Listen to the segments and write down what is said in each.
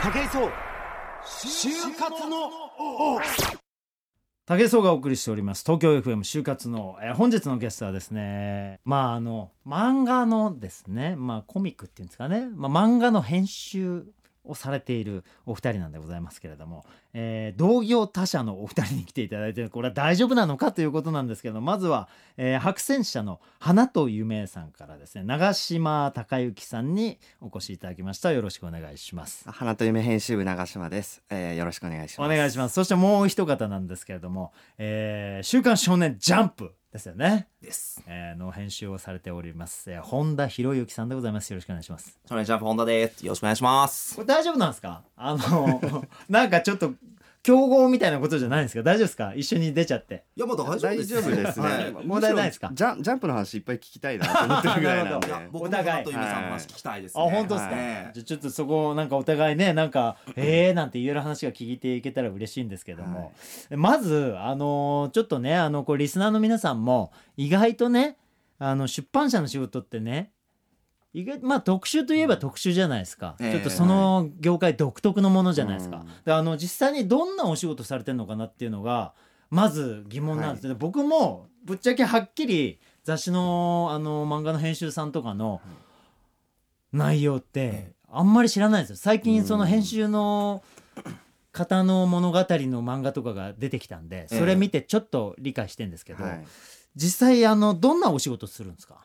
武井壮。就活の武井壮がお送りしております。東京 FM 就活の、えー本日のゲストはですねまああの漫画のですねまあコミックっていうんですかね、まあ、漫画の編集をされているお二人なんでございますけれども、えー同業他社のお二人に来ていただいてこれは大丈夫なのかということなんですけどまずは、えー白戦車の花と夢さんからですね長島孝之さんにお越しいただきました。よろしくお願いします。花と夢編集部長島です、えー、よろしくお願いします。お願いします。そしてもう一方なんですけれども「えー週刊少年ジャンプ」ですよね、です。えーの編集をされております、えー本田博之さんでございますよろしくお願いします少年ジャンプ本田です。よろしくお願いします。これ大丈夫なんですか？あの なんかちょっと競合みたいなことじゃないんですか？大丈夫ですか？一緒に出ちゃって。いや、まだ大大丈夫ですね、はい。問題ないですか？ジャンジャンプの話いっぱい聞きたいなと思ってるぐらいなんで。お互いと夢さんの話聞きたいですね。あ本当ですか、はい。じゃあちょっとそこをなんかお互いねなんか「えー」なんて言える話が聞いていけたら嬉しいんですけども、まずあのーちょっとねあのこれリスナーの皆さんも意外とねあの出版社の仕事ってね意外まあ特殊といえば特殊じゃないですか、ええ。ちょっとその業界独特のものじゃないですか、うん。であの実際にどんなお仕事されてるのかなっていうのがまず疑問なんです。けど、僕もぶっちゃけはっきり雑誌のあの漫画の編集さんとかの内容ってあんまり知らないんですよ。最近その編集の方の物語の漫画とかが出てきたんでそれ見てちょっと理解してんですけど、はい、実際あのどんなお仕事するんですか？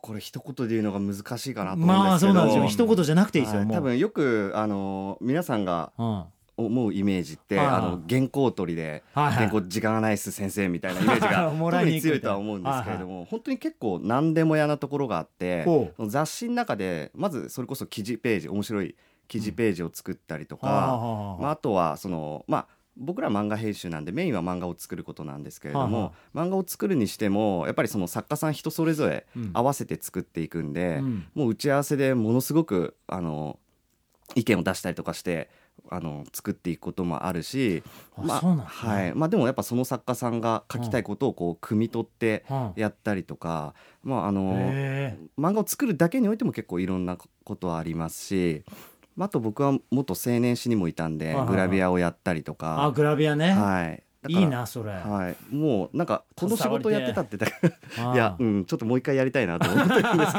これ一言で言うのが難しいかなと思うんですけど。まあそうなんですよ。一言じゃなくていいですよ、はい。多分よくあの皆さんがうん。思うイメージって、あの原稿取りで、原稿時間がないっす先生みたいなイメージが 特に強いとは思うんですけれども、本当に結構何でも屋なところがあってほ雑誌の中でまずそれこそ記事ページ面白い記事ページを作ったりとか、まあ、あとはそのまあ僕ら漫画編集なんでメインは漫画を作ることなんですけれども、は漫画を作るにしてもやっぱりその作家さん人それぞれうん。合わせて作っていくんで、うん。もう打ち合わせでものすごくあの意見を出したりとかしてあの作っていくこともあるしあまあね。はい。まあ、でもやっぱその作家さんが書きたいことをこう汲み取ってはあやったりとか、まああの漫画を作るだけにおいても結構いろんなことはありますし、まあ、あと僕は元青年誌にもいたんで、はいはいはい。グラビアをやったりとか。あグラビアね、はい、いいなそれ、はい、もうなんかこの仕事やってたってだいや、うん、ちょっともう一回やりたいなと思ってるんですけ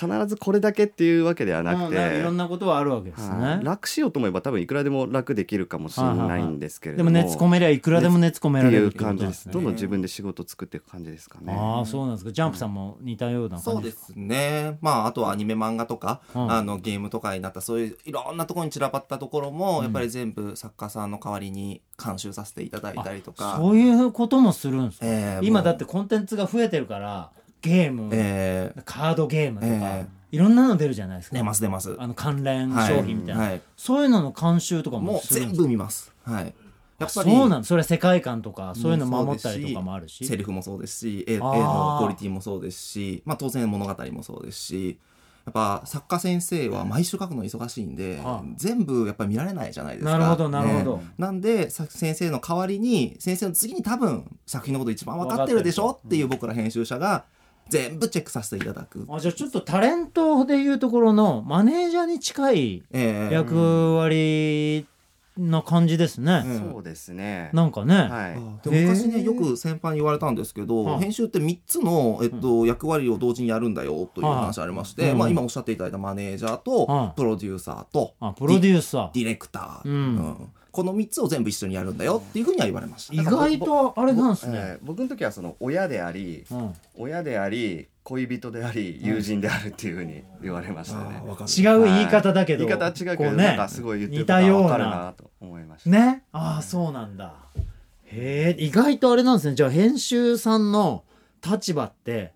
ど、必ずこれだけっていうわけではなくて、うんいろんなことはあるわけですね、はい。楽しようと思えば多分いくらでも楽できるかもしれないんですけれども、でも熱込めりゃいくらでも熱込められるっていう感じです。ね。どんどん自分で仕事を作っていく感じですかね。ああそうなんですか。ジャンプさんも似たような感じそうですね。まあ、あとはアニメ漫画とか、うん。あの、ゲームとかになった、そういういろんなところに散らばったところも、やっぱり全部作家さんの代わりに監修させていただいたりとか。そういうこともするんですか、えー今だってコンテンツが増えてるからゲーム、えカードゲームとか、えいろんなの出るじゃないですー、か。出ます出ます。あの関連はい商品みたいな、はい。そういうのの監修とかも全部見ます。はい。やっぱり、そうなんそれは世界観とかそういうの守ったりとかもあるし。セリフもそうですし絵のクオリティもそうですし、まあ、当然物語もそうですしやっぱ作家先生は毎週書くの忙しいんで、はあ全部やっぱり見られないじゃないですか。なるほどなるほどねなんでさ先生の代わりに先生の次に多分作品のこと一番分かってるでしょっていう僕ら編集者が全部チェックさせていただく。あじゃあちょっとタレントでいうところのマネージャーに近いえー役割な感じですね、うん。そうですね。なんかね、はい。で昔ねよく先輩に言われたんですけど、はい。編集って3つの、えっと役割を同時にやるんだよという話ありまして、はいまあ、今おっしゃっていただいたマネージャーと、はい。プロデューサーとあプロデューサー。ディレクター、うんこの3つを全部一緒にやるんだよっていうふうには言われました。意外とあれなんですね、えー僕の時はその親であり、うん。親であり、恋人であり、友人であるっていうふうに言われましたね。違う言い方だけど、言い方は違うけど、なんかすごい言ってることがわかるななと思いました。ね？ああそうなんだ。へえ意外とあれなんですね。じゃあ編集さんの立場って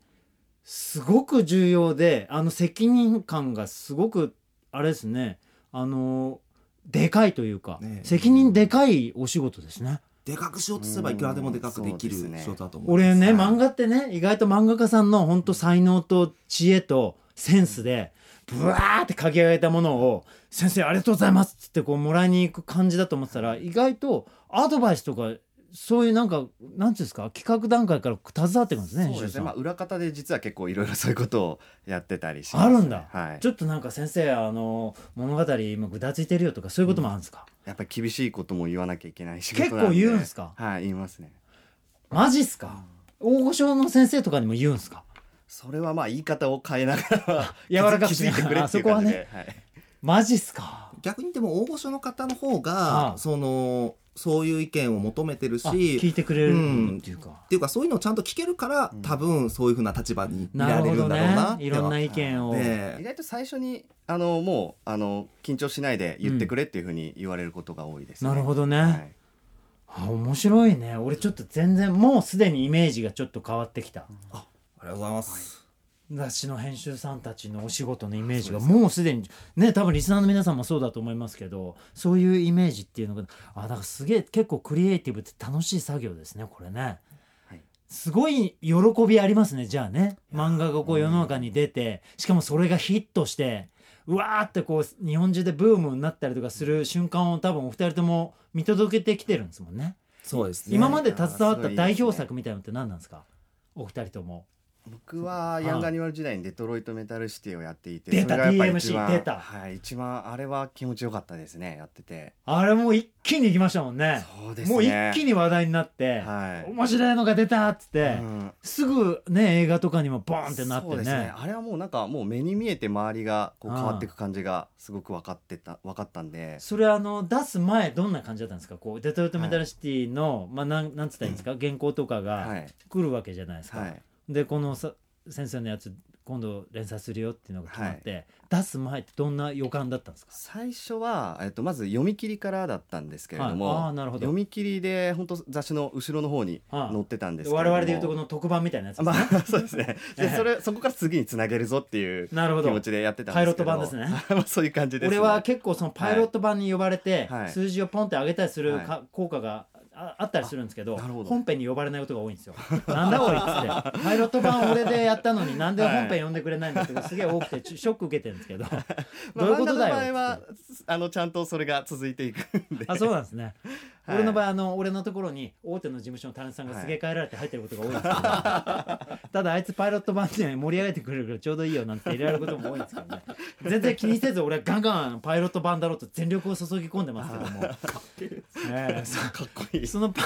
すごく重要であの責任感がすごくあれですね。あのでかいというか、ね。責任でかいお仕事ですね。でかくしようとすればいくらでもでかくできる仕事だと思います。俺ねはい。漫画ってね意外と漫画家さんの本当才能と知恵とセンスでブワーって書き上げたものを「先生ありがとうございます」っつってこうもらいに行く感じだと思ってたら意外とアドバイスとかそういうなんかなんていうんですか企画段階から携わっていくんですねそうですね、まあ、裏方で実は結構いろいろそういうことをやってたりします。あるんだ。はい、ちょっとなんか先生あの物語今ぐだついてるよとかそういうこともあるんですか、やっぱり厳しいことも言わなきゃいけない仕事なんで。結構言うんですか？はい言いますね。マジっすか？大御所の先生とかにも言うんですか？それはまあ言い方を変えながら 柔らかくしてくれっていうあそこはね。感じで、はい、マジっすか？逆にでも大御所の方の方あがあ。そのそういう意見を求めてるしあ聞いてくれるうんっていうか、っていうかそういうのをちゃんと聞けるから、うん。多分そういうふうな立場にいなられるんだろうなっていろんな意見を、ね。意外と最初にあのもうあの緊張しないで言ってくれっていうふうに言われることが多いです、ね。なるほどね、はい。あ面白いね。俺ちょっと全然もうすでにイメージがちょっと変わってきた。ありがとうございます、雑誌の編集さんたちのお仕事のイメージがもうすでにね多分リスナーの皆さんもそうだと思いますけどそういうイメージっていうのがあだからすげえ結構クリエイティブって楽しい作業ですねこれね、はい。すごい喜びありますねじゃあね。漫画がこう世の中に出てしかもそれがヒットしてうわーってこう日本中でブームになったりとかする瞬間を多分お二人とも見届けてきてるんですもんね。そうですね。今まで携わった代表作みたいなのって何なんですか？お二人とも僕はヤングアニマル時代にデトロイトメタルシティをやっていて出た DMC 出た。はい一番あれは気持ちよかったですねやってて。あれもう一気に行きましたもんね。そうですね。もう一気に話題になって、はい。面白いのが出たっつって、うん。すぐね映画とかにもボーンってなってね。そうですね。あれはもうなんかもう目に見えて周りがこう変わっていく感じがすごく分かってた分かったんで。それあの出す前どんな感じだったんですか？こうデトロイトメタルシティの、まあなんなんつったらいいんですか、原稿とかがはい。来るわけじゃないですか、はいでこのさ先生のやつ今度連載するよっていうのが決まって、出す前ってどんな予感だったんですか？最初は、えっと、まず読み切りからだったんですけれども、はいああなるほど。読み切りで本当雑誌の後ろの方にはい載ってたんですけれども、我々でいうとこの特番みたいなやつですね、まあ そうですね。ええ。でそれそこから次につなげるぞっていう気持ちでやってたんですけど。パイロット版です まあそういう感じです、ね、俺は結構そのパイロット版に呼ばれて、はい。数字をポンって上げたりするか、は効果がああったりするんですけど本編に呼ばれないことが多いんですよ。なんだおいっつって。パイロット版俺でやったのに なんで本編呼んでくれないんだってすげえ多くてちショック受けてるんですけど。まどういうことだよあのちゃんとそれが続いていくんで。あそうなんですね、はい俺の場合あの俺のところに大手の事務所のタレントさんがすげえ帰られて入ってることが多いんですけど、ただあいつパイロット版で盛り上げてくれるからちょうどいいよなんて入れられることも多いんですけどね。全然気にせず俺はガンガンパイロット版だろうと全力を注ぎ込んでますけども、え。かっこいい。そのパ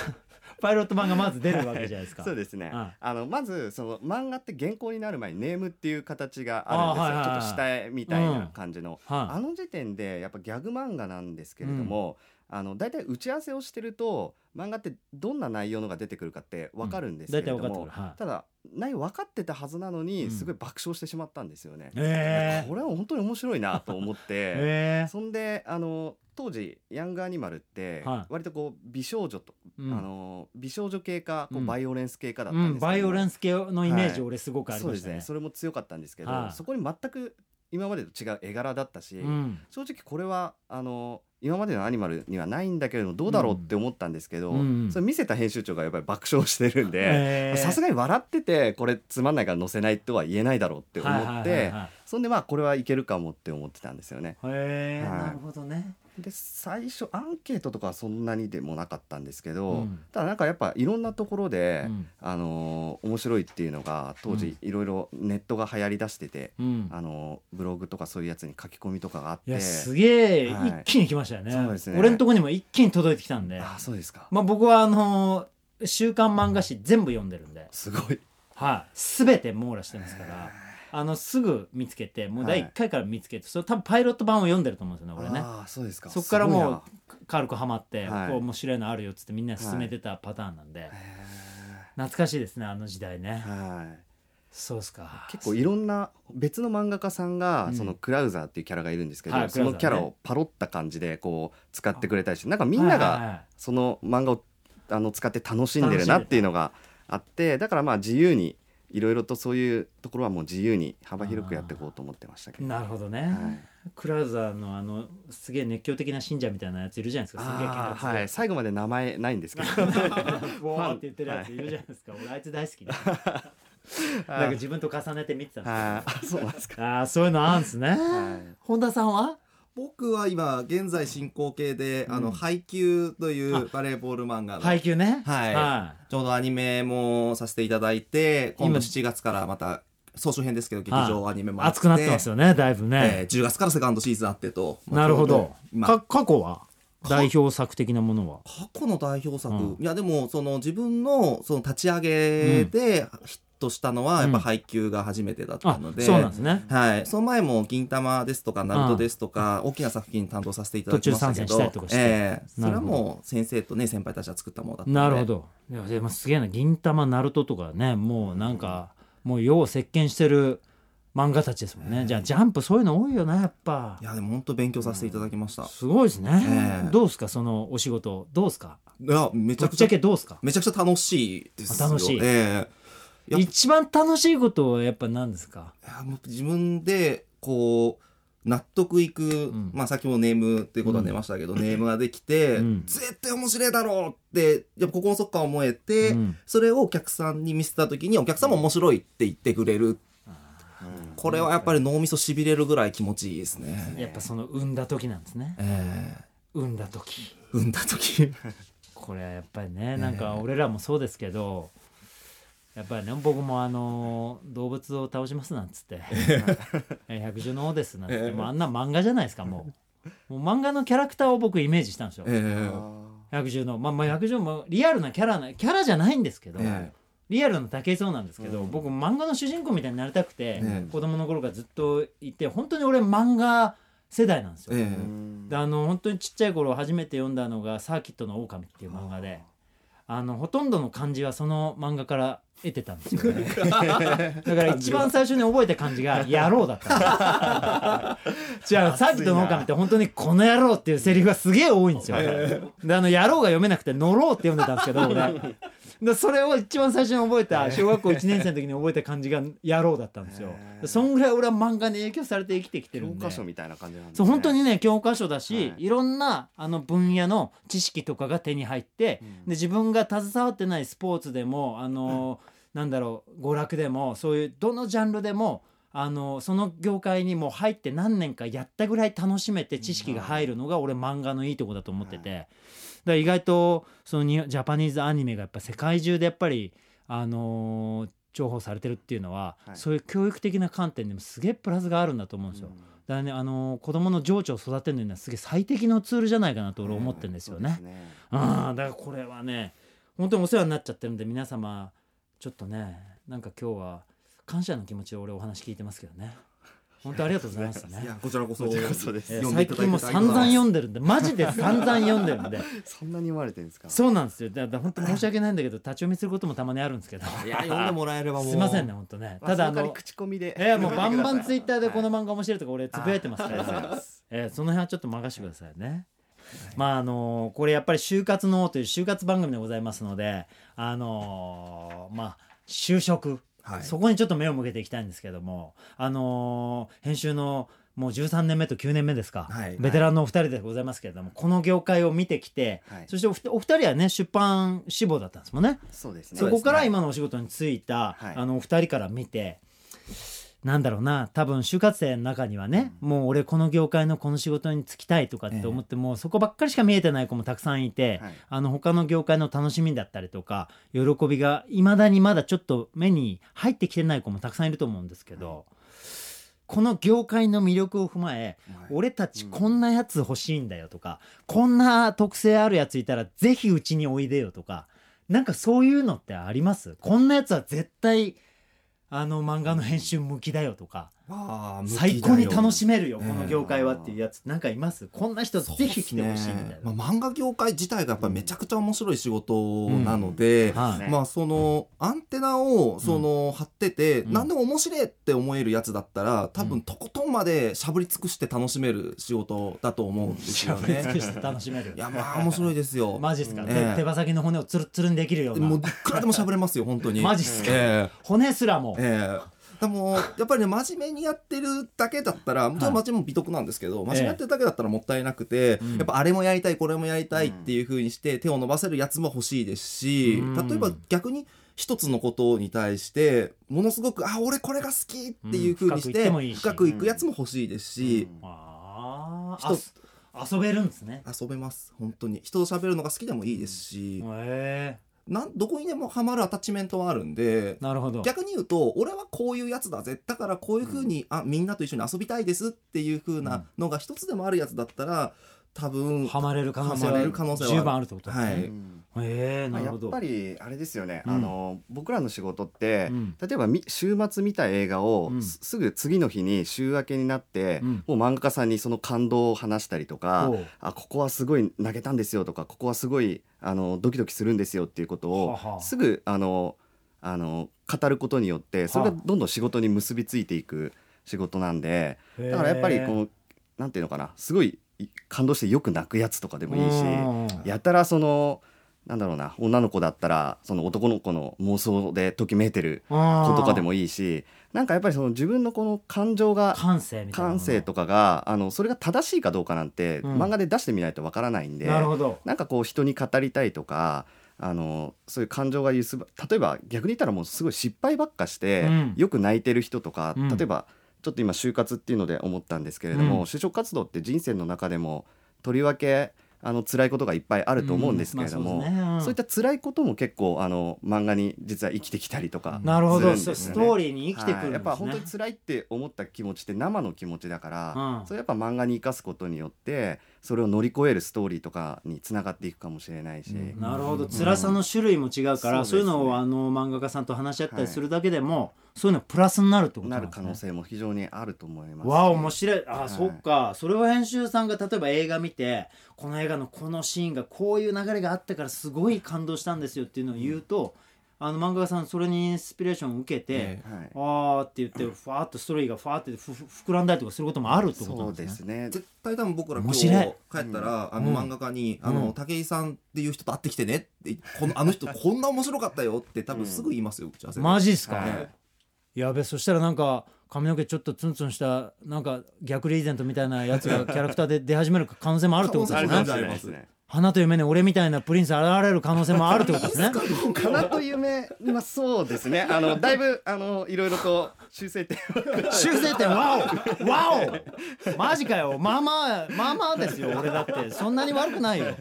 パイロット版がまず出るわけじゃないですか。そうですね、はい。あのまずその漫画って原稿になる前にネームっていう形があるんですよ、あはいはいはい。ちょっと下絵みたいな感じの、はい。あの時点でやっぱギャグ漫画なんですけれども、あの大体打ち合わせをしてると漫画ってどんな内容のが出てくるかって分かるんですけれども、うんただ内容分かってたはずなのに、うん。すごい爆笑してしまったんですよね。えこれは本当に面白いなと思って、ええそんであの当時ヤングアニマルってはい。割とこう美少女と、うん。あの美少女系かこううん。バイオレンス系かだったうんん、ですけど。もバイオレンス系のイメージはい。俺すごくありそうですましたね。ね。それも強かったんですけど、はい。そこに全く今までと違う絵柄だったし、うん。正直これはあの今までのアニマルにはないんだけれどもどうだろうって思ったんですけど、うんそれ見せた編集長がやっぱり爆笑してるんでええさすがに笑っててこれつまんないから載せないとは言えないだろうって思って、はいはいはいはいそんでまあこれはいけるかもって思ってたんですよね。へえ、はい。なるほどね。で最初アンケートとかはそんなにでもなかったんですけど、うん。ただなんかやっぱいろんなところで、うん。あのー面白いっていうのが当時い。ろいろネットが流行りだしてて、うん、あのーブログとかそういうやつに書き込みとかがあって。いやすげえ、はい。一気に来ましたよね。そうですね。俺のとこにも一気に届いてきたんで。あそうですか、まあ僕はあのー週刊漫画誌全部読んでるんで。すごい。はい。全て網羅してますからあのすぐ見つけてもう第1回から見つけて、それ多分パイロット版を読んでると思うんですよね俺ね。あーそうですか。そこからもう軽くハマって、はい。こう面白いのあるよっつってみんなに勧めてたパターンなんで、へ懐かしいですねあの時代ね、ーはい。そうっすか。結構いろんな別の漫画家さんが、うん。そのクラウザーっていうキャラがいるんですけど、はいそのキャラをパロった感じでこう使ってくれたりしてなんかみんながはいはいはい。その漫画をあの使って楽しんでるなっていうのがあってだからまあ自由にいろいろとそういうところはもう自由に幅広くやっていこうと思ってましたけど。なるほどね、はい。クラウザーのあのすげえ熱狂的な信者みたいなやついるじゃないですか。すげえはい、最後まで名前ないんですけど。ボーって言ってるやついるじゃないですか、俺あいつ大好きでなんか自分と重ねて見てたんですあそうなんですか、あそういうのあるんですね、はい、本田さんは？僕は今現在進行形で、あの配給というバレーボール漫画の配給ね。はい。はちょうどアニメもさせていただいて今度今7月からまた総集編ですけど劇場アニメも熱くなってますよねだいぶえね、ー10月からセカンドシーズンあってとなるほど。過去は？代表作的なものは？過去の代表作、うん。いやでもその自分のその立ち上げでヒットしたのはやっぱ配給が初めてだったあので、そうなんですね。はい、その前も「銀魂」ですとか「ナルト」ですとか大きな作品担当させていただきましたけどたりとかして。ええ。それはもう先生とね先輩たちが作ったものだったので。なるほど。いやでもすげえな銀魂ナルトとかねもうなんかもう世を席巻してる漫画たちですもんね、じゃあジャンプそういうの多いよなやっぱ。いやでも本当勉強させていただきました、すごいですね、ええ。どうですかそのお仕事。どうですか？いやめちゃゃくちゃけどうですか？めちゃくちゃ楽しいですよ。あ楽しい。ええ。いや一番楽しいことはやっぱ何ですか？いやもう自分でこう納得いく、ん。まあさっきもネームっていうことは出ましたけど、ネームができて、うん。絶対面白いだろうってやっぱここのそっか思えて、うん。それをお客さんに見せた時にお客さんも面白いって言ってくれる、これはやっぱり脳みそしびれるぐらい気持ちいいですね。やっぱその産んだ時なんですね。え産んだ時。ー産んだ時。これはやっぱりねなんか俺らもそうですけどやっぱりね僕もあの動物を倒しますなんつって「え 百獣の王です」なんつって。もうあんな漫画じゃないですかもう。もう漫画のキャラクターを僕イメージしたんですよ。えー百獣の。まあまあ百獣もリアルなキャラなキャラじゃないんですけど、えリアルな武井壮なんですけど、僕漫画の主人公みたいになりたくて、ええ。子供の頃からずっといて本当に俺漫画世代なんですよ、えーであの本当にちっちゃい頃初めて読んだのが「サーキットの狼っていう漫画であのほとんどの漢字はその漫画から得てたんですよね。だから一番最初に覚えた漢字が「野郎」だったんです。よ違うサーキットの狼って本当に「この野郎」っていうセリフがすげえ多いんですよ。であの「野郎」が読めなくて「のろう」って読んでたんですけど俺でそれを一番最初に覚えた小学校1年生の時に覚えた漢字が「野郎」だったんですよ。でそんぐらい俺は漫画に影響されて生きてきてるんで。教科書みたいな感じなんですそう本当にね教科書だし、はいい、ろんなあの分野の知識とかが手に入って、で自分が携わってないスポーツでもあの、なんだろう娯楽でもそういうどのジャンルでもあのその業界にもう入って何年かやったぐらい楽しめて知識が入るのが俺漫画のいいとこだと思ってて、だから意外とそのにジャパニーズアニメがやっぱ世界中でやっぱりあのー重宝されてるっていうのは、はい。そういう教育的な観点でもすげえプラスがあるんだと思うんですよ。だからね、あのー子供の情緒を育てるのにはすげえ最適のツールじゃないかなと俺思ってるんですよね。ああだからこれはね本当にお世話になっちゃってるんで皆様ちょっとねなんか今日は感謝の気持ちで俺お話聞いてますけどね本当ありがとうございますね。い。やこちらこそこちらこそです。最近も散々読んでる。んでマジで散々読んでるんで。そんなに読まれてるんですか？そうなんですよ。だから本当申し訳ないんだけど立ち読みすることもたまにあるんですけど。いや読んでもらえればもう。すいませんね本当ね。ただあの口コミで。えー、もうバンバンツイッターでこのま漫画面白いとか俺つぶやいてますから、えーその辺はちょっと任せてくださいね。まああのーこれやっぱり就活のという就活番組でございますのであのーまあ就職、はい。そこにちょっと目を向けていきたいんですけどもあのー編集のもう13年目と9年目ですか、はい。ベテランのお二人でございますけれどもこの業界を見てきて、はい。そしてお二お二人はね出版志望だったんですもんね。そうですね。そこから今のお仕事に就いた、はい。あのお二人から見てなんだろうな多分就活生の中にはね、もう俺この業界のこの仕事に就きたいとかって思って、もうそこばっかりしか見えてない子もたくさんいて、はい。あの他の業界の楽しみだったりとか喜びがいまだにまだちょっと目に入ってきてない子もたくさんいると思うんですけど。この業界の魅力を踏まえ、俺たちこんなやつ欲しいんだよとか、こんな特性あるやついたらぜひうちにおいでよとかなんかそういうのってあります？こんなやつは絶対あの漫画の編集向きだよとか、最高に楽しめるよええこの業界はっていうやつ。なんかいます。こんな人ぜひ来てほしいみたいな。まあ、漫画業界自体がやっぱりめちゃくちゃ面白い仕事なので、はい。まあそのアンテナをその張ってて、うん。何でも面白いって思えるやつだったら多うん。分とことんまでしゃぶり尽くして楽しめる仕事だと思うんですしよゃべり尽くね。して楽しめる。いやまあ面白いですよ。マジっすか、ええ。手手羽先の骨をつるつるにできるよもういくらでもしゃべれますよ本当に。マジっすか？え骨すらも、でもやっぱりね真面目にやってるだけだったらもちろん真面目も美徳なんですけど、真面目にやってるだけだったらもったいなくて、うん。やっぱあれもやりたいこれもやりたいっていう風にして手を伸ばせるやつも欲しいですし、うん。例えば逆に一つのことに対してものすごくあ俺これが好きっていう風にしてうん深くいくやつも欲しいですし、あ人あ遊べるんですね。遊べます。本当に。人と喋るのが好きでもいいですし、へなんどこにでもハマるアタッチメントはあるんでえなるほど。逆に言うと俺はこういうやつだぜだからこういうふうに、あみんなと一緒に遊びたいですっていうふうなのが一つでもあるやつだったら多分ハマれる可能性はる。可能性は十分あるってことですね、はいえまあ、なるほど、やっぱりあれですよね、うん。あの僕らの仕事って、うん。例えばみ週末見た映画を、うん。すすぐ次の日に週明けになって、うん。もう漫画家さんにその感動を話したりとかあここはすごい投げたんですよとかここはすごいあのドキドキするんですよっていうことをすぐあのあの語ることによってそれがはどんどん仕事に結びついていく仕事なんでだからやっぱりこのなんていうのかなすごいい感動してよく泣くやつとかでもいいし。うん。やたらそのなんだろうな女の子だったらその男の子の妄想でときめいてる子とかでもいいしなんかやっぱりその自分のこの感情が感性みたいな感性とかがあのそれが正しいかどうかなんて、うん。漫画で出してみないとわからないんでなるほど。なんかこう人に語りたいとかあのそういう感情が揺すば例えば逆に言ったらもうすごい失敗ばっかして、うん。よく泣いてる人とか、うん。例えばちょっと今就活っていうので思ったんですけれども、うん。就職活動って人生の中でもとりわけあの辛いことがいっぱいあると思うんですけれども、うんまあね。うん。そういった辛いことも結構あの漫画に実は生きてきたりとかなるほど、ストーリーに生きてくるんですね、はい。やっぱ本当に辛いって思った気持ちって生の気持ちだから、うん。それやっぱ漫画に生かすことによってそれを乗り越えるストーリーとかにつながっていくかもしれないし、うん。なるほど。辛さの種類も違うから、そうですね。そういうのをあの漫画家さんと話し合ったりするだけでも、そういうのプラスになるってことななんるですね可能性も非常にあると思います。し。わあ面白い。あ、はいそっか。それを編集さんが例えば映画見てこの映画のこのシーンがこういう流れがあってからすごい感動したんですよっていうのを言うと、あの漫画家さんそれにインスピレーションを受けて、えはいあーって言ってファーッとストーリーがファーってふふ膨らんだりとかすることもあるってことなそうんでね。ですすね。絶対多分僕ら今面日帰ったら、あうん。の漫画家に、あうん。の武井さんっていう人と会ってきてねってこのあの人こんな面白かったよって多分すぐ言いますよ打ち合わせで。マジっすか、はい。やべそしたらなんか髪の毛ちょっとツンツンしたなんか逆リーゼントみたいなやつがキャラクターで出始める可能性もあるってことですね花と夢に俺みたいなプリンス現れる可能性もあるってことですね。かなと夢、まあそうですね。あのだいぶあのいろいろと修正点。を修正点ワオ！ワオ！マジかよ。まあまあまあまあですよ。俺だって。そんなに悪くないよ。い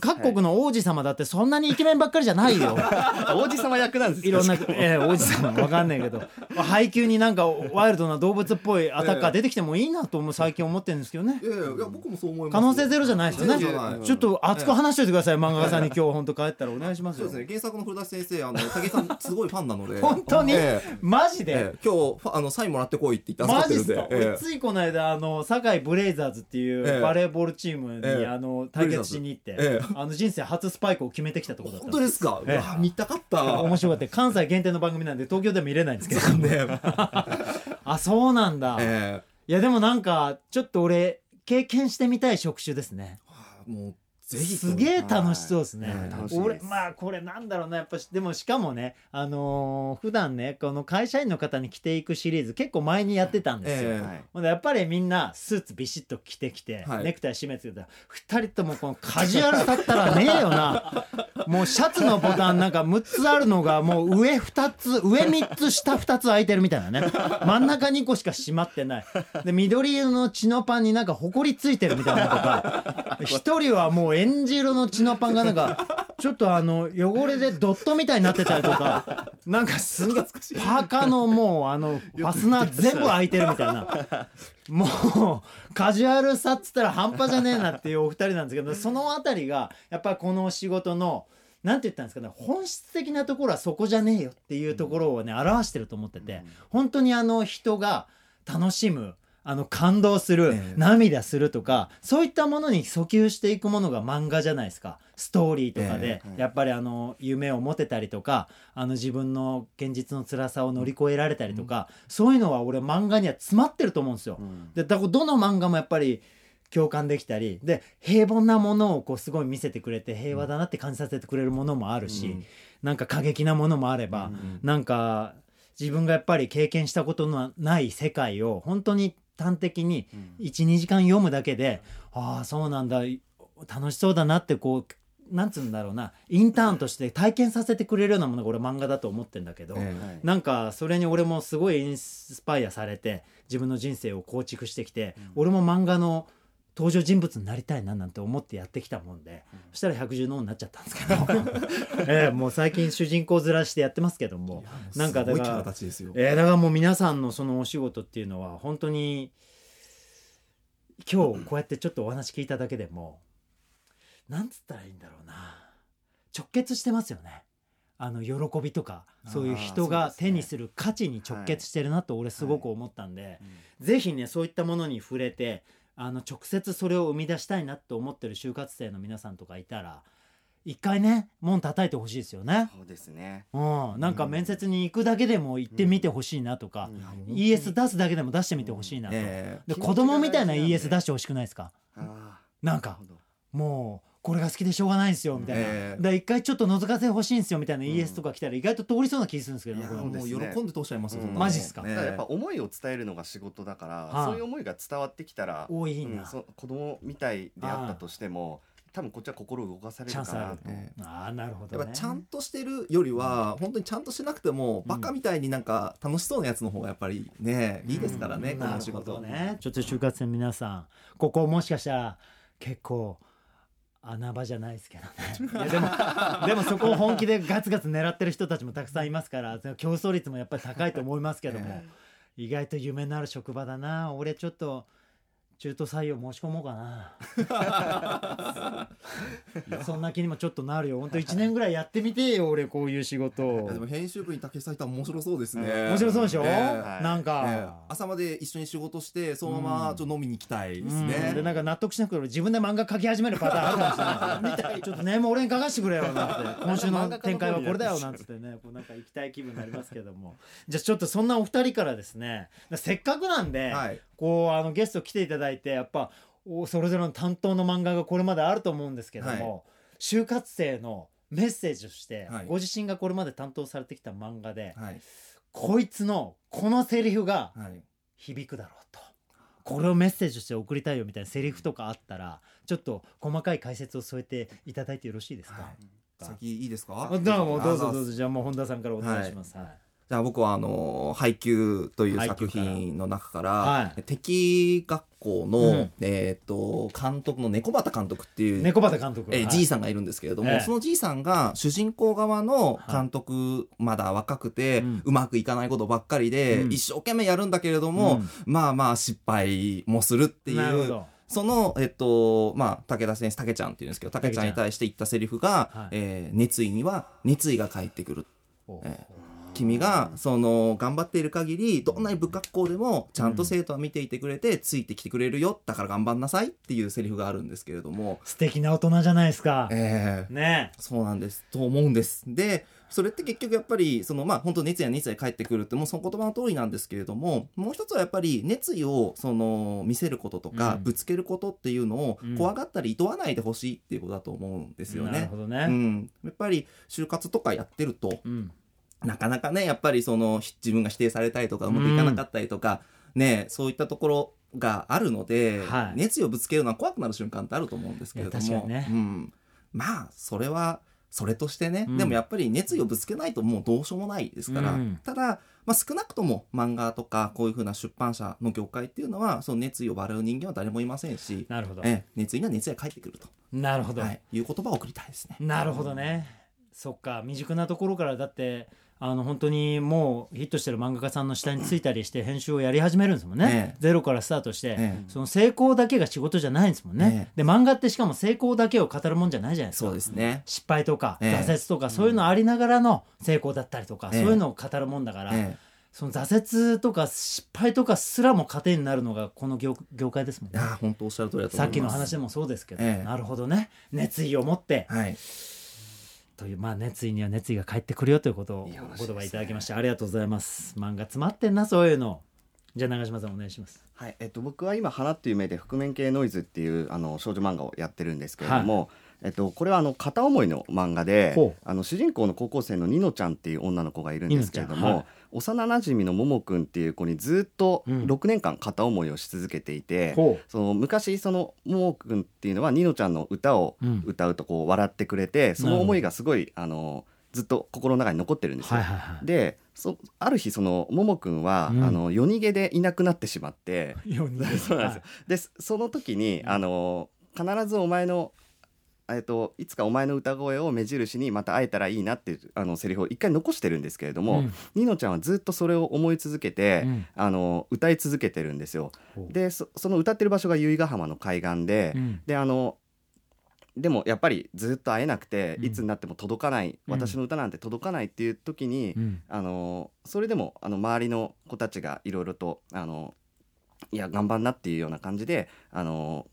各国の王子様だってそんなにイケメンばっかりじゃないよ。はい王子様役なんですいろんな、えー、王子様わかんないけど。配給になんかワイルドな動物っぽいアタッカー出てきてもいいなと思う最近思ってるんですけどね。いやいや僕もそう思います可能性ゼロじゃないですよねちょっと熱く話しておいてください。漫画家さんに今日本当帰ったらお願いしますよ。そうですね。原作の古田先生あの武井さんすごいファンなので。本当に？ええ。マジで、ええ。今日あのサインもらってこいって言って預マジっすか、ついこの間あの堺ブレイザーズっていうええ。バレーボールチームに、ええ。あの対決しに行って、ええ。あの人生初スパイクを決めてきたところだった本当ですか、見たかった。面白かった。関西限定の番組なんで東京でも見れないんですけど。ね。あそうなんだ、え。いやでもなんかちょっと俺経験してみたい職種ですねえもうぜひすげえ楽しそうですね、はい。俺まあこれなんだろうな。やっぱしでもしかもねあのー普段ねこの会社員の方に着ていくシリーズ結構前にやってたんですよ、ええ。はい。やっぱりみんなスーツビシッと着てきて、はい。ネクタイ締めてたら2人ともこのカジュアルさったらねえよな。もうシャツのボタンなんか6つあるのがもう上2つ上3つ下2つ開いてるみたいなね。真ん中2個しか閉まってない。で緑色のチノパンになんかほこりついてるみたいなのとか 1人はもうえんじ色のチノパンがなんか ちょっとあの汚れでドットみたいになってたりとか なんかすんげえパーカーのもうあのファスナー全部開いてるみたいな。もうカジュアルさっつったら半端じゃねえなっていうお二人なんですけどそのあたりがやっぱりこの仕事のなんて言ったんですかね本質的なところはそこじゃねえよっていうところをね表してると思ってて本当にあの人が楽しむあの感動する、ええ。涙するとかそういったものに訴求していくものが漫画じゃないですか。ストーリーとかで、ええ。やっぱりあの夢を持てたりとかあの自分の現実の辛さを乗り越えられたりとか、そういうのは俺漫画には詰まってると思うんですよ。うん。でだからどの漫画もやっぱり共感できたりで平凡なものをこうすごい見せてくれて平和だなって感じさせてくれるものもあるし、うん。なんか過激なものもあれば、うん。なんか自分がやっぱり経験したことのない世界を本当に端的にうん。12時間読むだけでああそうなんだ。楽しそうだなってこうなんつうんだろうな。インターンとして体験させてくれるようなものが俺漫画だと思ってんだけど、えはいなんかそれに俺もすごいインスパイアされて自分の人生を構築してきて、俺も漫画の登場人物になりたいななんて思ってやってきたもんで、そしたら百獣の王になっちゃったんですけど、ええもう最近主人公面してやってますけども。なんかだから。えー、だからもう皆さんのそのお仕事っていうのは本当に今日こうやってちょっとお話聞いただけでもなんつったらいいんだろうな。直結してますよね。あの喜びとかそういう人が手にする価値に直結してるなと俺すごく思ったんで、ぜひねそういったものに触れてあの直接それを生み出したいなと思ってる就活生の皆さんとかいたら一回ね門叩いてほしいですよね。そうですね。うん、なんか面接に行くだけでも行ってみてほしいなとか、ES 出すだけでも出してみてほしいなと、え。で子供みたいな ES 出してほしくないですか？あなんかもうこれが好きでしょうがないんですよみたいな、ええ。で一回ちょっと覗かせてほしいんですよみたいな ES とか来たら意外と通りそうな気するんですけどねもう喜んで通しちゃいますよ。うん。マジっすか？ね。やっぱ思いを伝えるのが仕事だから、はい。そういう思いが伝わってきたら、多いな、うんそ子供みたいであったとしても多分こっちは心動かされるかなあああなるほどね。やっぱちゃんとしてるよりは本当にちゃんとしなくてもバカみたいになんか楽しそうなやつの方がやっぱりねいいですからねこなるほの仕事。どね。ちょっと就活生の皆さんここもしかしたら結構穴場じゃないですけどね。でもでもそこを本気でガツガツ狙ってる人たちもたくさんいますから競争率もやっぱり高いと思いますけども、意外と夢のある職場だな。俺ちょっと中途採用申し込もうかな。そんな気にもちょっとなるよ。本当一年ぐらいやってみてよ俺こういう仕事。でも編集部に竹下さん面白そうですね。面白そうでしょ、ね。はいなんか、ね。朝まで一緒に仕事してそのままちょっと飲みに行きたいですね。うん。でなんか納得しなくても自分で漫画描き始めるパターンあるかもしれない。ちょっとねもう俺に書かせてくれよなんて。今週の展開はこれだよなんつってね。こうなんか行きたい気分になりますけども。じゃあちょっとそんなお二人からですね。せっかくなんで、はいこうあのゲスト来ていただいてやっぱおそれぞれの担当の漫画がこれまであると思うんですけども、就活生のメッセージとして、はい。ご自身がこれまで担当されてきた漫画で、はい。こいつのこのセリフがはい。響くだろうと。これをメッセージとして送りたいよみたいなセリフとかあったらちょっと細かい解説を添えていただいてよろしいですか、はい。先いいですか？あどうもどうぞ。あどうぞ。じゃあもう本田さんからお願いします、はいじゃあ僕はあの「配給」という作品の中からはい。敵学校の、うん。えっ、と監督の猫畑監督っていう、猫畑監督。えー、はいじいさんがいるんですけれども、ええそのじいさんが主人公側の監督、まだ若くて、うん。うまくいかないことばっかりで、うん。一生懸命やるんだけれども、うん。まあまあ失敗もするっていうその、えっと、まあ、武田先生、武ちゃんっていうんですけど、武ちゃん。に対して言ったセリフが、はい。えー熱意には熱意が返ってくる。おえ君がその頑張っている限りどんなに不格好でもちゃんと生徒は見ていてくれてついてきてくれるよだから頑張んなさいっていうセリフがあるんですけれども、素敵な大人じゃないですか、えーねそうなんです。と思うんです。でそれって結局やっぱりそのまあ本当熱意は熱意が返ってくるってもうその言葉の通りなんですけれどももう一つはやっぱり熱意をその見せることとか、うん。ぶつけることっていうのをうん怖がったり厭わないでほしいっていうことだと思うんですよね。なるほ。どね、うん、やっぱり就活とかやってるとうんなかなかねやっぱりそのひ自分が否定されたりとかうまくいかなかったりとか、ねそういったところがあるので、はい。熱意をぶつけるのは怖くなる瞬間ってあると思うんですけれども、ね。うん、まあそれはそれとしてね、うん。でもやっぱり熱意をぶつけないともうどうしようもないですから、うん。ただ、まあ、少なくとも漫画とかこういうふうな出版社の業界っていうのはその熱意を笑う人間は誰もいませんし、なるほど。ええ熱意には熱意が返ってくると、なるほど、はい、いう言葉を送りたいですね。なるほどね。そっか。未熟なところからだってあの本当にもうヒットしてる漫画家さんの下についたりして編集をやり始めるんですもんね、ええ。ゼロからスタートして、ええ。その成功だけが仕事じゃないんですもんね、えで漫画ってしかも成功だけを語るもんじゃないじゃないですか。そうですね。失敗とかええ。挫折とかそういうのありながらの成功だったりとか、ええ。そういうのを語るもんだから、ええ。その挫折とか失敗とかすらも糧になるのがこの業業界ですもんね。本当おっしゃる通りだと思います。さっきの話でもそうですけど、ええ。なるほどね。熱意を持ってはい。というまあ熱意には熱意が返ってくるよということをお言葉いただきましてありがとうございます。漫画詰まってんなそういうの。じゃあ長嶋さんお願いします。はいえっと、僕は今「花っていう目で覆面系ノイズ」っていうあの少女漫画をやってるんですけれども、えっと、これはあの片思いの漫画であの主人公の高校生のニノちゃんっていう女の子がいるんですけれども、はい幼なじみのももくんっていう子にずっとうん。6年間片思いをし続けていて、ほその昔そのももくんっていうのはニノちゃんの歌をうん。歌うとこう笑ってくれてその思いがすごいあのずっと心の中に残ってるんですよ。はいはいはいでそある日そのももくんは、うん。あの夜逃げでいなくなってしまって。そうなんですよ。でそその時にあの必ずお前のえっと、いつかお前の歌声を目印にまた会えたらいいなっていうあのセリフを一回残してるんですけれども、うん。ニノちゃんはずっとそれを思い続けて、うん。あの歌い続けてるんですよ。でそその歌ってる場所が由比ヶ浜の海岸で、うん。であのでもやっぱりずっと会えなくて、うん。いつになっても届かない、うん。私の歌なんて届かないっていう時に、うん。あのそれでもあの周りの子たちがいろいろとあのいや頑張んなっていうような感じであの、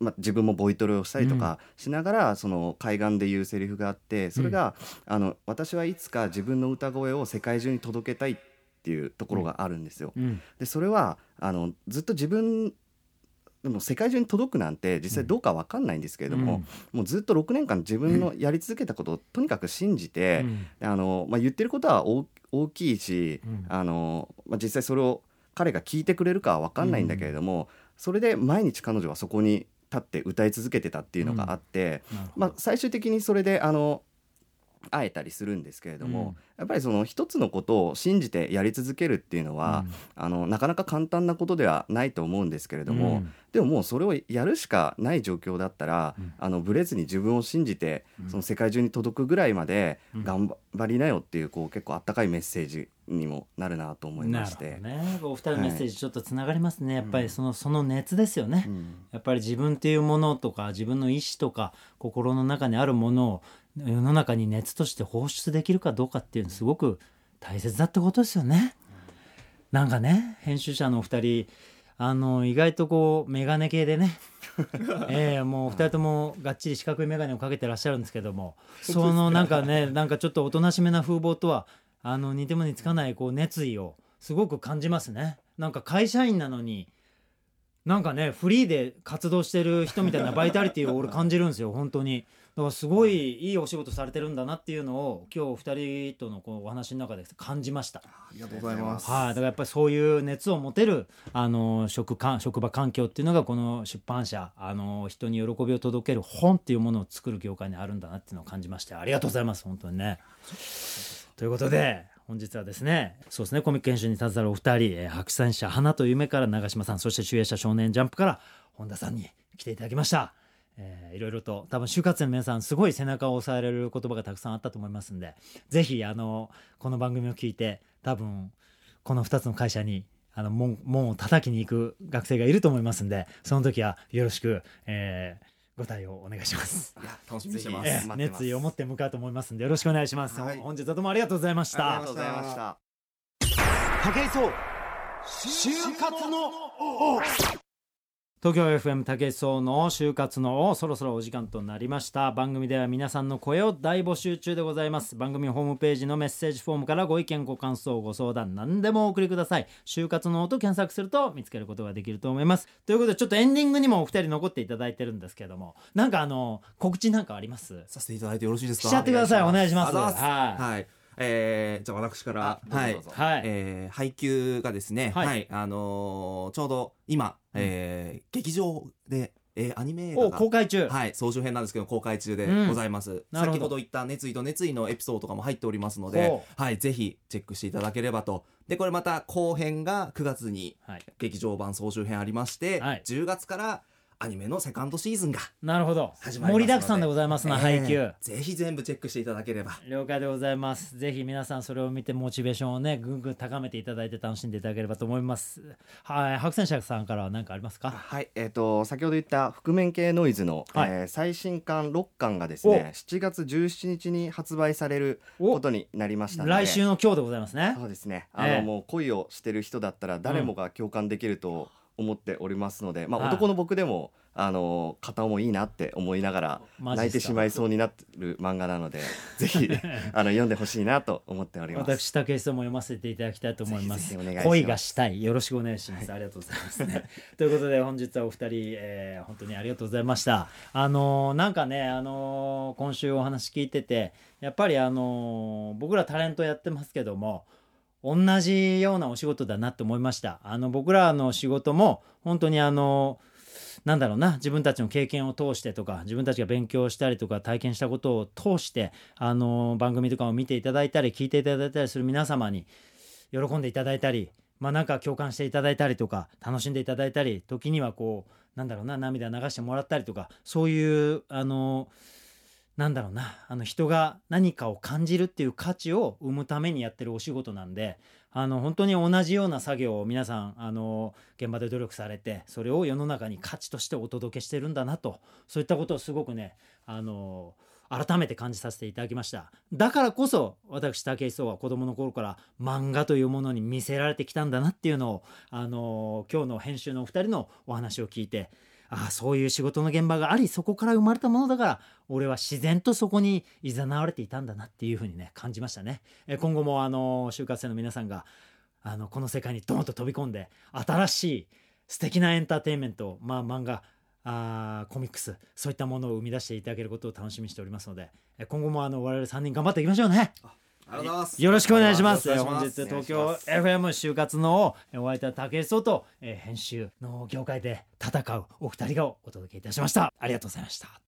ま、自分もボイトレをしたりとかしながら、その海岸で言うセリフがあってそれが、あの私はいつか自分の歌声を世界中に届けたいっていうところがあるんですよ。うん。でそれはあのずっと自分でも世界中に届くなんて実際どうかわかんないんですけれども、もうずっと6年間自分のやり続けたことをとにかく信じて、あのまあ、言ってることは大大きいし、うん。あのまあ、実際それを彼が聞いてくれるかは分かんないんだけれども、それで毎日彼女はそこに立って歌い続けてたっていうのがあって、なるほど。まあ、最終的にそれであの会えたりするんですけれども、やっぱりその一つのことを信じてやり続けるっていうのは、あのなかなか簡単なことではないと思うんですけれども、うん。でももうそれをやるしかない状況だったら、うん。あのブレずに自分を信じて、うん。その世界中に届くぐらいまでうん。頑張りなよっていうこう結構あったかいメッセージにもなるなと思いまして。ね。お二人のメッセージちょっとつながりますね、やっぱりそのその熱ですよね、うん。やっぱり自分っていうものとか自分の意志とか心の中にあるものを世の中に熱として放出できるかどうかっていうのすごく大切だってことですよね。なんかね編集者のお二人あの意外とこう眼鏡系でね ええもうお二人ともがっちり四角い眼鏡をかけてらっしゃるんですけどもそのなんかねなんかちょっとおとなしめな風貌とはあの似ても似つかないこう熱意をすごく感じますね。なんか会社員なのになんかねフリーで活動してる人みたいなバイタリティを俺感じるんですよ本当にだからすごいい。いお仕事されてるんだなっていうのを今日お二人とのこうお話の中で感じました。ありがとうございます。はい。だからやっぱりそういう熱を持てるあの職か職場環境っていうのがこの出版社あの人に喜びを届ける本っていうものを作る業界にあるんだなっていうのを感じましてありがとうございます。本当にね。ということで本日はですねそうですねコミック編集に携わるお二人、えー白山社花と夢から長嶋さんそして主演者少年ジャンプから本田さんに来ていただきました。えーいろいろと多分就活生の皆さんすごい背中を押さえられる言葉がたくさんあったと思いますんでぜひあのこの番組を聞いて多分この2つの会社にあの門門を叩きに行く学生がいると思いますんでその時はよろしく、えーご対応お願いします。いや楽しみにしてます。えー待ってます熱意を持って向かうと思いますんでよろしくお願いします。はい本日はどうもありがとうございましたありがとう。ございました。武井壮就活の王東京 FM 武井壮の就活の王そろそろお時間となりました。番組では皆さんの声を大募集中でございます。番組ホームページのメッセージフォームからご意見ご感想ご相談何でもお送りください。就活の音検索すると見つけることができると思います。ということでちょっとエンディングにもお二人残っていただいてるんですけども。なんかあの告知なんかあります？させていただいてよろしいですか？しちゃってください。お願いします。はい。はい。えー、じゃあ私から、はい。はい、えー配給がですね、ははいい、あのーちょうど今、えー劇場で、えーアニメ映画がお公開中、はい、総集編なんですけど公開中でうん。ございます、なるほど。先ほど言った熱意と熱意のエピソードとかも入っておりますのでほ、はい、ぜひチェックしていただければと。でこれまた後編が9月にはい、劇場版総集編ありまして、はい。10月からアニメのセカンドシーズンがなるほど。始まりますので。盛りだくさんでございますな、配給えー。ぜひ全部チェックしていただければ。了解でございます。ぜひ皆さんそれを見てモチベーションをねぐんぐん高めていただいて楽しんでいただければと思います。はい白戦車さんからは何かありますか？はい、えっ、と先ほど言った覆面系ノイズの、はい。えー最新刊6巻がですね、7月17日に発売されることになりました来週の今日でございますね。そうですね。あの、ええもう恋をしてる人だったら誰もが共感できると思っておりますので、まあはい。男の僕でもあの片思いいいなって思いながら泣いてしまいそうになってる漫画なので、ぜひあの読んでほしいなと思っております。私武井壮も読ませていただきたいと思います。恋がしたい。よろしくお願いします、ありがとうございますね。ということで本日はお二人、えー本当にありがとうございました。あのーなんかねあのー今週お話聞いててやっぱりあのー僕らタレントやってますけども同じようなお仕事だなって思いました。あの僕らの仕事も本当にあのなんだろうな自分たちの経験を通してとか自分たちが勉強したりとか体験したことを通してあの番組とかを見ていただいたり聞いていただいたりする皆様に喜んでいただいたりまあなんか共感していただいたりとか楽しんでいただいたり時にはこうなんだろうな涙流してもらったりとかそういうあのなんだろうな。あの人が何かを感じるっていう価値を生むためにやってるお仕事なんであの本当に同じような作業を皆さんあの現場で努力されてそれを世の中に価値としてお届けしてるんだなとそういったことをすごくねあの改めて感じさせていただきました。だからこそ私武井壮は子供の頃から漫画というものに見せられてきたんだなっていうのをあの今日の編集のお二人のお話を聞いてああそういう仕事の現場がありそこから生まれたものだから俺は自然とそこに誘われていたんだなっていうふうにね感じましたね。え今後もあの就活生の皆さんがあのこの世界にドーンと飛び込んで新しい素敵なエンターテインメントまあ漫画あコミックスそういったものを生み出していただけることを楽しみにしておりますので今後もあの我々3人頑張っていきましょうね。よろしくお願いします。本日東京 FM 就活のお相手は武井壮と、えー編集の業界で戦うお二人がお届けいたしました。ありがとうございました。